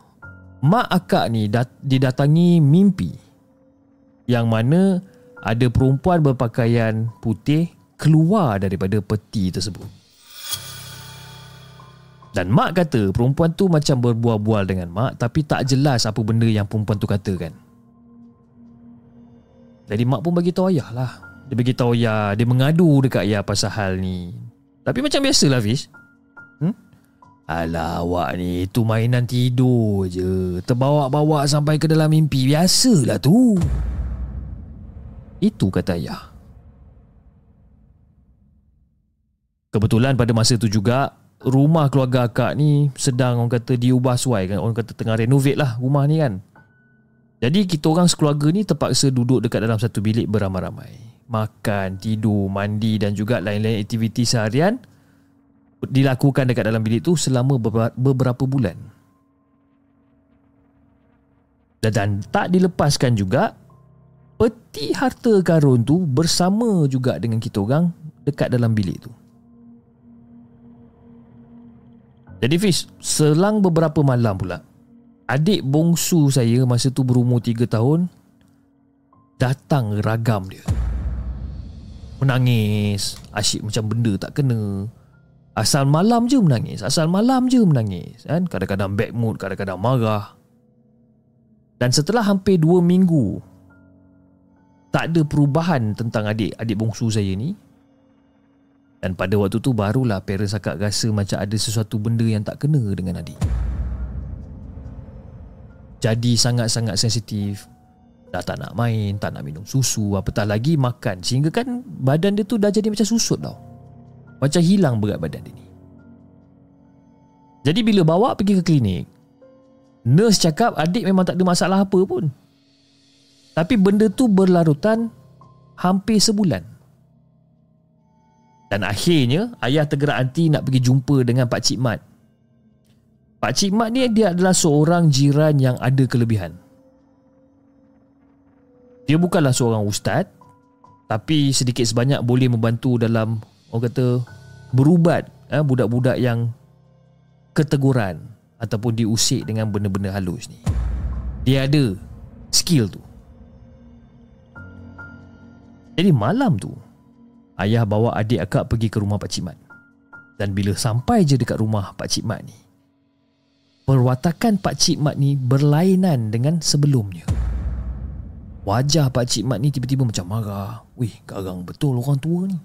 mak akak ni dat- didatangi mimpi yang mana ada perempuan berpakaian putih keluar daripada peti tersebut. Dan mak kata perempuan tu macam berbual-bual dengan mak tapi tak jelas apa benda yang perempuan tu katakan. Jadi mak pun bagi tahu ayah lah. Dia bagi tahu ayah, dia mengadu dekat ayah pasal hal ni. Tapi macam biasalah Fish. Alah awak ni Itu mainan tidur je. Terbawa-bawa sampai ke dalam mimpi. Biasalah tu. Itu kata ayah. Kebetulan pada masa tu juga Rumah keluarga akak ni Sedang orang kata diubah suai kan. Orang kata tengah renovate lah rumah ni kan. Jadi kita orang sekeluarga ni Terpaksa duduk dekat dalam satu bilik beramai-ramai. Makan, tidur, mandi dan juga lain-lain aktiviti seharian dilakukan dekat dalam bilik tu selama beberapa bulan. Dan tak dilepaskan juga peti harta karun tu bersama juga dengan kita orang dekat dalam bilik tu. Jadi Fiz, selang beberapa malam pula, adik bongsu saya masa tu berumur 3 tahun datang ragam dia. Menangis, asyik macam benda tak kena. Asal malam je menangis Asal malam je menangis kan? Kadang-kadang bad mood Kadang-kadang marah Dan setelah hampir 2 minggu Tak ada perubahan Tentang adik Adik bongsu saya ni Dan pada waktu tu barulah parents akak rasa macam ada sesuatu benda yang tak kena dengan adik. Jadi sangat-sangat sensitif. Dah tak nak main, tak nak minum susu, apatah lagi makan. Sehingga kan badan dia tu dah jadi macam susut tau. Macam hilang berat badan dia ni. Jadi bila bawa pergi ke klinik, nurse cakap adik memang tak ada masalah apa pun. Tapi benda tu berlarutan hampir sebulan. Dan akhirnya ayah tergerak anti nak pergi jumpa dengan Pak Cik Mat. Pak Cik Mat ni dia adalah seorang jiran yang ada kelebihan. Dia bukanlah seorang ustaz tapi sedikit sebanyak boleh membantu dalam orang kata berubat eh, budak-budak yang keteguran ataupun diusik dengan benda-benda halus ni. Dia ada skill tu. Jadi malam tu ayah bawa adik akak pergi ke rumah Pak Cik Mat. Dan bila sampai je dekat rumah Pak Cik Mat ni, perwatakan Pak Cik Mat ni berlainan dengan sebelumnya. Wajah Pak Cik Mat ni tiba-tiba macam marah. Wih, garang betul orang tua ni.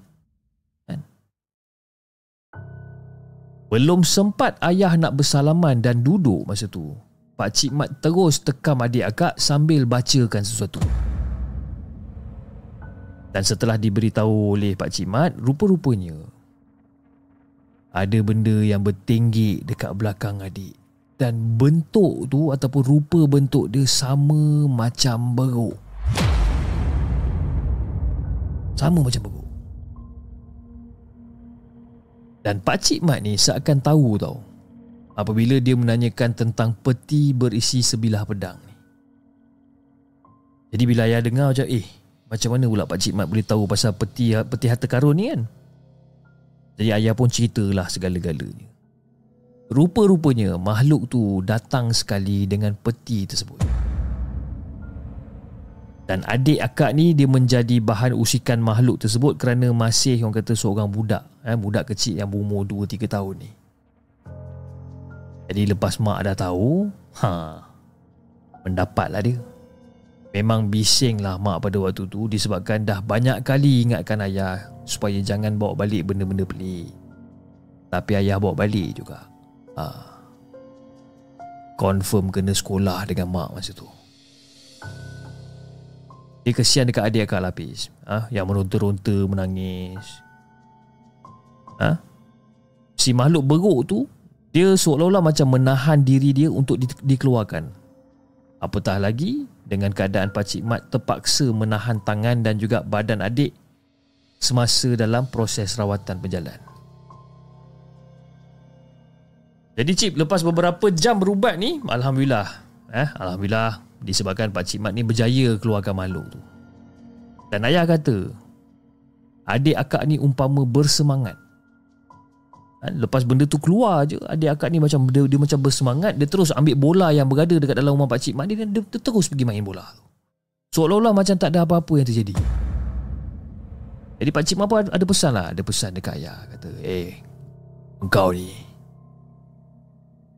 Belum sempat ayah nak bersalaman dan duduk masa tu. Pak Cik Mat terus tekam adik akak sambil bacakan sesuatu. Dan setelah diberitahu oleh Pak Cik Mat, rupa-rupanya ada benda yang bertinggi dekat belakang adik. Dan bentuk tu ataupun rupa bentuk dia sama macam beruk. Sama macam beruk. Dan Pak Cik Mat ni seakan tahu tau apabila dia menanyakan tentang peti berisi sebilah pedang ni. Jadi bila ayah dengar macam eh macam mana pula Pak Cik Mat boleh tahu pasal peti peti harta karun ni kan? Jadi ayah pun ceritalah segala-galanya. Rupa-rupanya makhluk tu datang sekali dengan peti tersebut. Dan adik akak ni dia menjadi bahan usikan makhluk tersebut kerana masih orang kata seorang budak. Eh, budak kecil yang berumur 2-3 tahun ni. Jadi lepas mak dah tahu, ha, mendapatlah dia. Memang bising lah mak pada waktu tu disebabkan dah banyak kali ingatkan ayah supaya jangan bawa balik benda-benda pelik. Tapi ayah bawa balik juga. Ha. Confirm kena sekolah dengan mak masa tu. Dia kesian dekat adik akak lapis. Ha? Yang meronta-ronta menangis. Ha? Si makhluk beruk tu dia seolah-olah macam menahan diri dia untuk di- dikeluarkan. Apatah lagi dengan keadaan Pakcik Mat terpaksa menahan tangan dan juga badan adik semasa dalam proses rawatan berjalan. Jadi Cip, lepas beberapa jam berubat ni, Alhamdulillah. Eh, Alhamdulillah disebabkan Pakcik Mat ni berjaya keluarkan makhluk tu. Dan ayah kata, adik akak ni umpama bersemangat. Ha, lepas benda tu keluar je, adik akak ni macam dia, dia macam bersemangat, dia terus ambil bola yang berada dekat dalam rumah Pakcik Mat ni dan dia, dia terus pergi main bola. Seolah-olah macam tak ada apa-apa yang terjadi. Jadi Pakcik Mat pun ada pesan lah, ada pesan dekat ayah. Kata, eh, engkau ni,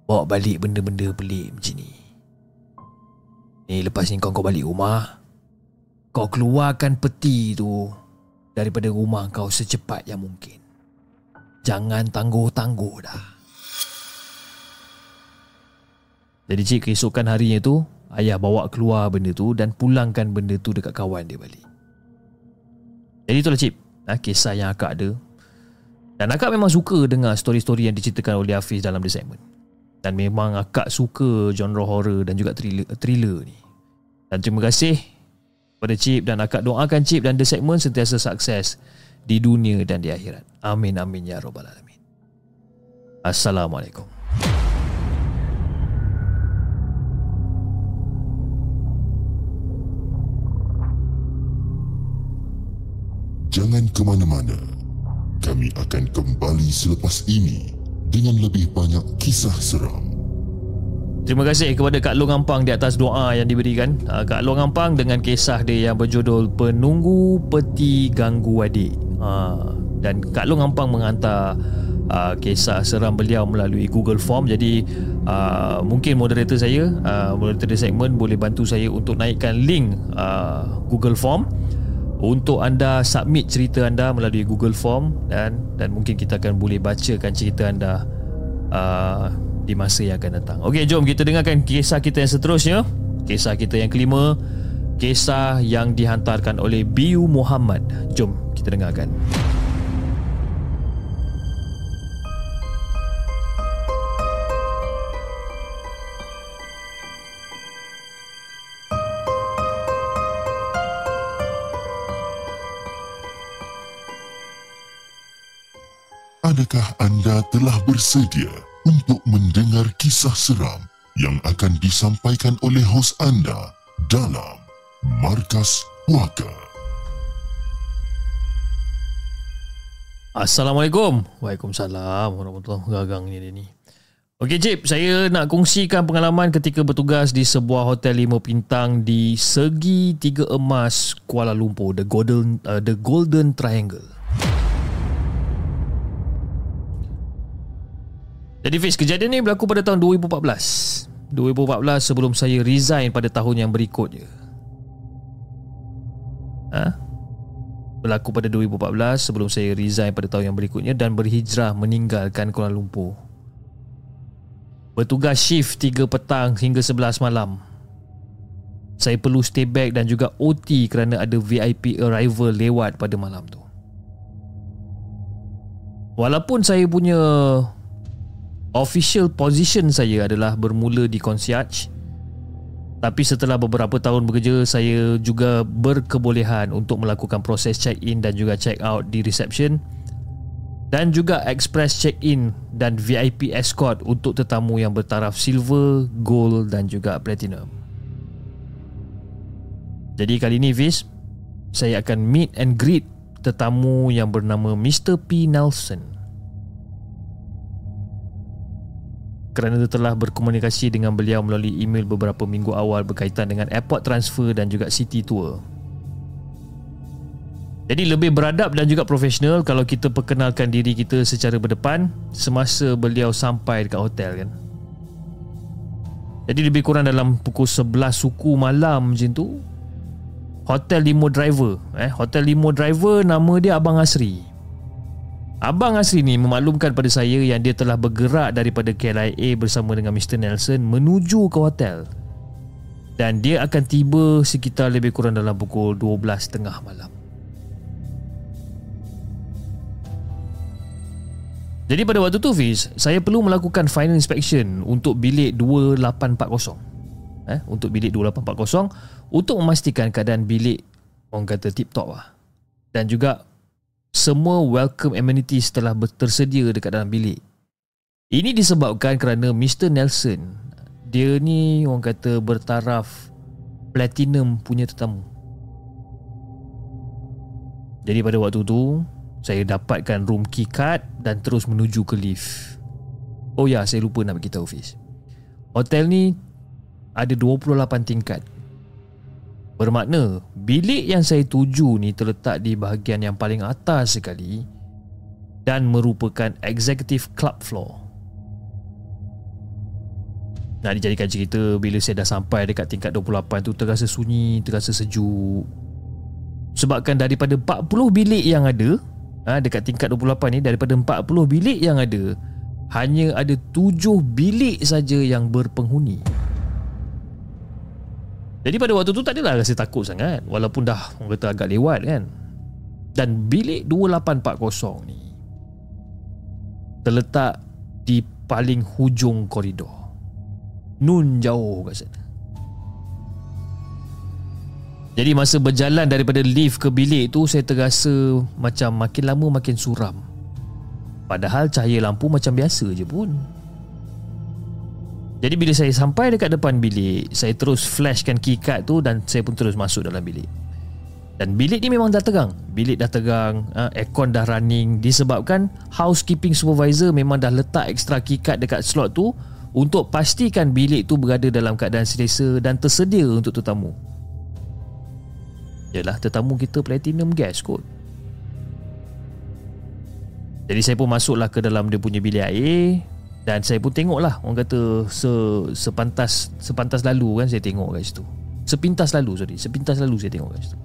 bawa balik benda-benda pelik macam ni. Ni lepas ni kau kau balik rumah, kau keluarkan peti tu daripada rumah kau secepat yang mungkin. Jangan tangguh-tangguh dah. Jadi cik keesokan harinya tu Ayah bawa keluar benda tu Dan pulangkan benda tu dekat kawan dia balik Jadi itulah cik ha, Kisah yang akak ada Dan akak memang suka dengar story-story yang diceritakan oleh Hafiz dalam the segment Dan memang akak suka genre horror dan juga thriller, thriller ni Dan terima kasih pada Cip dan akak doakan Cip dan The Segment sentiasa sukses di dunia dan di akhirat. Amin amin ya rabbal alamin. Assalamualaikum. Jangan ke mana-mana. Kami akan kembali selepas ini dengan lebih banyak kisah seram. Terima kasih kepada Kak Long Ampang di atas doa yang diberikan. Ah, Kak Long Ampang dengan kisah dia yang berjudul Penunggu Peti Ganggu Adik. Ah, Dan Kak Long Ampang menghantar ah, kisah seram beliau melalui Google Form. Jadi mungkin moderator saya, moderator segmen boleh bantu saya untuk naikkan link Google Form untuk anda submit cerita anda melalui Google Form dan dan mungkin kita akan boleh bacakan cerita anda uh, di masa yang akan datang. Okey, jom kita dengarkan kisah kita yang seterusnya. Kisah kita yang kelima, kisah yang dihantarkan oleh Biu Muhammad. Jom kita dengarkan. Adakah anda telah bersedia untuk mendengar kisah seram yang akan disampaikan oleh hos anda dalam Markas Puaka? Assalamualaikum. Waalaikumsalam warahmatullahi wabarakatuh. dia ni. Okey Jip, saya nak kongsikan pengalaman ketika bertugas di sebuah hotel lima bintang di Segi Tiga Emas, Kuala Lumpur, the Golden uh, the Golden Triangle. Jadi Fiz, kejadian ni berlaku pada tahun 2014 2014 sebelum saya resign pada tahun yang berikutnya. Ha? Berlaku pada 2014 sebelum saya resign pada tahun yang berikutnya Dan berhijrah meninggalkan Kuala Lumpur. Bertugas shift 3 petang hingga 11 malam. Saya perlu stay back dan juga OT kerana ada VIP arrival lewat pada malam tu. Walaupun saya punya Official position saya adalah bermula di concierge tapi setelah beberapa tahun bekerja saya juga berkebolehan untuk melakukan proses check-in dan juga check-out di reception dan juga express check-in dan VIP escort untuk tetamu yang bertaraf silver, gold dan juga platinum. Jadi kali ini Fiz, saya akan meet and greet tetamu yang bernama Mr. P. Nelson. Kerana telah berkomunikasi dengan beliau melalui email beberapa minggu awal berkaitan dengan airport transfer dan juga city tour. Jadi lebih beradab dan juga profesional kalau kita perkenalkan diri kita secara berdepan semasa beliau sampai dekat hotel kan. Jadi lebih kurang dalam pukul 11 suku malam macam tu Hotel limo driver eh Hotel limo driver nama dia Abang Asri Abang Asri ni memaklumkan pada saya yang dia telah bergerak daripada KLIA bersama dengan Mr. Nelson menuju ke hotel. Dan dia akan tiba sekitar lebih kurang dalam pukul 12.30 malam. Jadi pada waktu tu Fiz, saya perlu melakukan final inspection untuk bilik 2840. Eh, untuk bilik 2840 untuk memastikan keadaan bilik orang kata tip top lah. Dan juga semua welcome amenities telah tersedia dekat dalam bilik. Ini disebabkan kerana Mr. Nelson, dia ni orang kata bertaraf platinum punya tetamu. Jadi pada waktu tu, saya dapatkan room key card dan terus menuju ke lift. Oh ya, saya lupa nak beritahu Fiz. Hotel ni ada 28 tingkat Bermakna bilik yang saya tuju ni terletak di bahagian yang paling atas sekali dan merupakan executive club floor. Nak dijadikan cerita bila saya dah sampai dekat tingkat 28 tu terasa sunyi, terasa sejuk. Sebabkan daripada 40 bilik yang ada ha, dekat tingkat 28 ni daripada 40 bilik yang ada hanya ada 7 bilik saja yang berpenghuni. Jadi pada waktu tu tak adalah rasa takut sangat. Walaupun dah orang kata agak lewat kan. Dan bilik 2840 ni Terletak di paling hujung koridor. Nun jauh kat sana. Jadi masa berjalan daripada lift ke bilik tu Saya terasa macam makin lama makin suram. Padahal cahaya lampu macam biasa je pun jadi bila saya sampai dekat depan bilik Saya terus flashkan keycard tu Dan saya pun terus masuk dalam bilik. Dan bilik ni memang dah tegang. Bilik dah tegang uh, Aircon dah running. Disebabkan Housekeeping supervisor Memang dah letak extra keycard dekat slot tu Untuk pastikan bilik tu berada dalam keadaan selesa Dan tersedia untuk tetamu. Yalah tetamu kita platinum gas kot. Jadi saya pun masuklah ke dalam dia punya bilik air dan saya pun tengok lah Orang kata se, Sepantas Sepantas lalu kan Saya tengok kat situ Sepintas lalu sorry Sepintas lalu saya tengok kat situ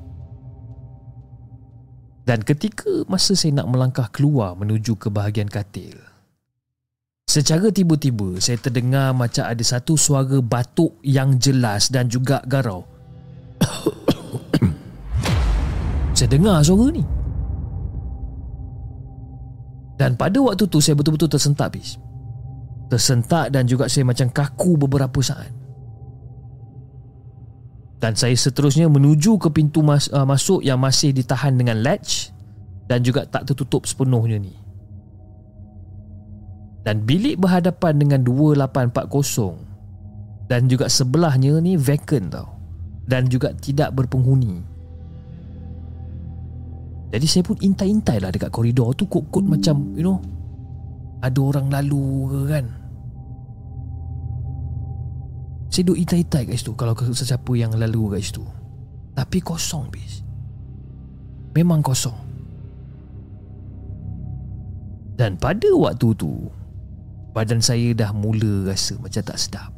Dan ketika masa saya nak melangkah keluar menuju ke bahagian katil, secara tiba-tiba saya terdengar macam ada satu suara batuk yang jelas dan juga garau. <coughs> saya dengar suara ni. Dan pada waktu tu saya betul-betul tersentak bis. Tersentak dan juga saya macam kaku beberapa saat. Dan saya seterusnya menuju ke pintu mas, uh, masuk yang masih ditahan dengan latch dan juga tak tertutup sepenuhnya ni. Dan bilik berhadapan dengan 2840 dan juga sebelahnya ni vacant tau. Dan juga tidak berpenghuni. Jadi saya pun intai-intai lah dekat koridor tu kot-kot macam you know ada orang lalu ke kan. Saya duduk itai-itai kat situ Kalau sesiapa yang lalu kat situ. Tapi kosong bis. Memang kosong. Dan pada waktu tu Badan saya dah mula rasa macam tak sedap.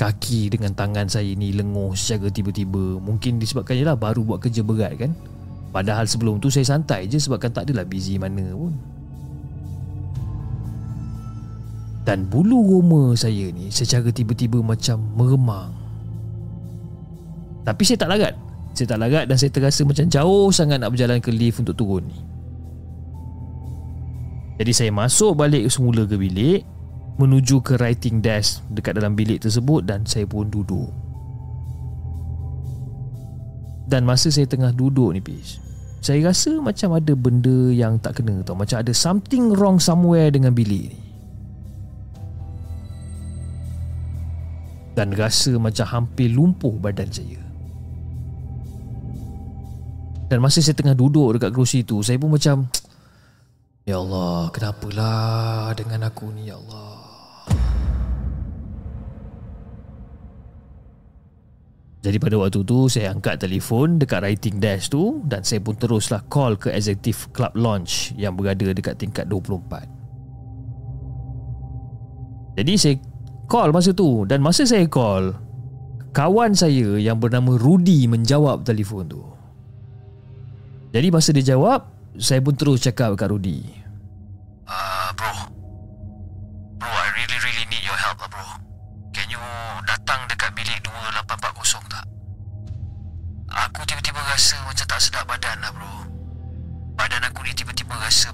Kaki dengan tangan saya ni lenguh secara tiba-tiba. Mungkin disebabkan je lah baru buat kerja berat kan? Padahal sebelum tu saya santai je sebabkan tak adalah busy mana pun dan bulu roma saya ni secara tiba-tiba macam meremang. Tapi saya tak larat. Saya tak larat dan saya terasa macam jauh sangat nak berjalan ke lift untuk turun ni. Jadi saya masuk balik semula ke bilik menuju ke writing desk dekat dalam bilik tersebut dan saya pun duduk. Dan masa saya tengah duduk ni Pish Saya rasa macam ada benda yang tak kena tau Macam ada something wrong somewhere dengan bilik ni dan rasa macam hampir lumpuh badan saya. Dan masa saya tengah duduk dekat kerusi tu, saya pun macam Ya Allah, kenapalah dengan aku ni ya Allah. Jadi pada waktu tu saya angkat telefon dekat writing desk tu dan saya pun teruslah call ke executive club launch yang berada dekat tingkat 24. Jadi saya call masa tu dan masa saya call kawan saya yang bernama Rudy menjawab telefon tu. Jadi masa dia jawab, saya pun terus cakap kat Rudy. Uh, bro. Bro, I really really need your help bro. Can you datang dekat bilik 2840 tak? Aku tiba-tiba rasa macam tak sedap badan lah bro. Badan aku ni tiba-tiba rasa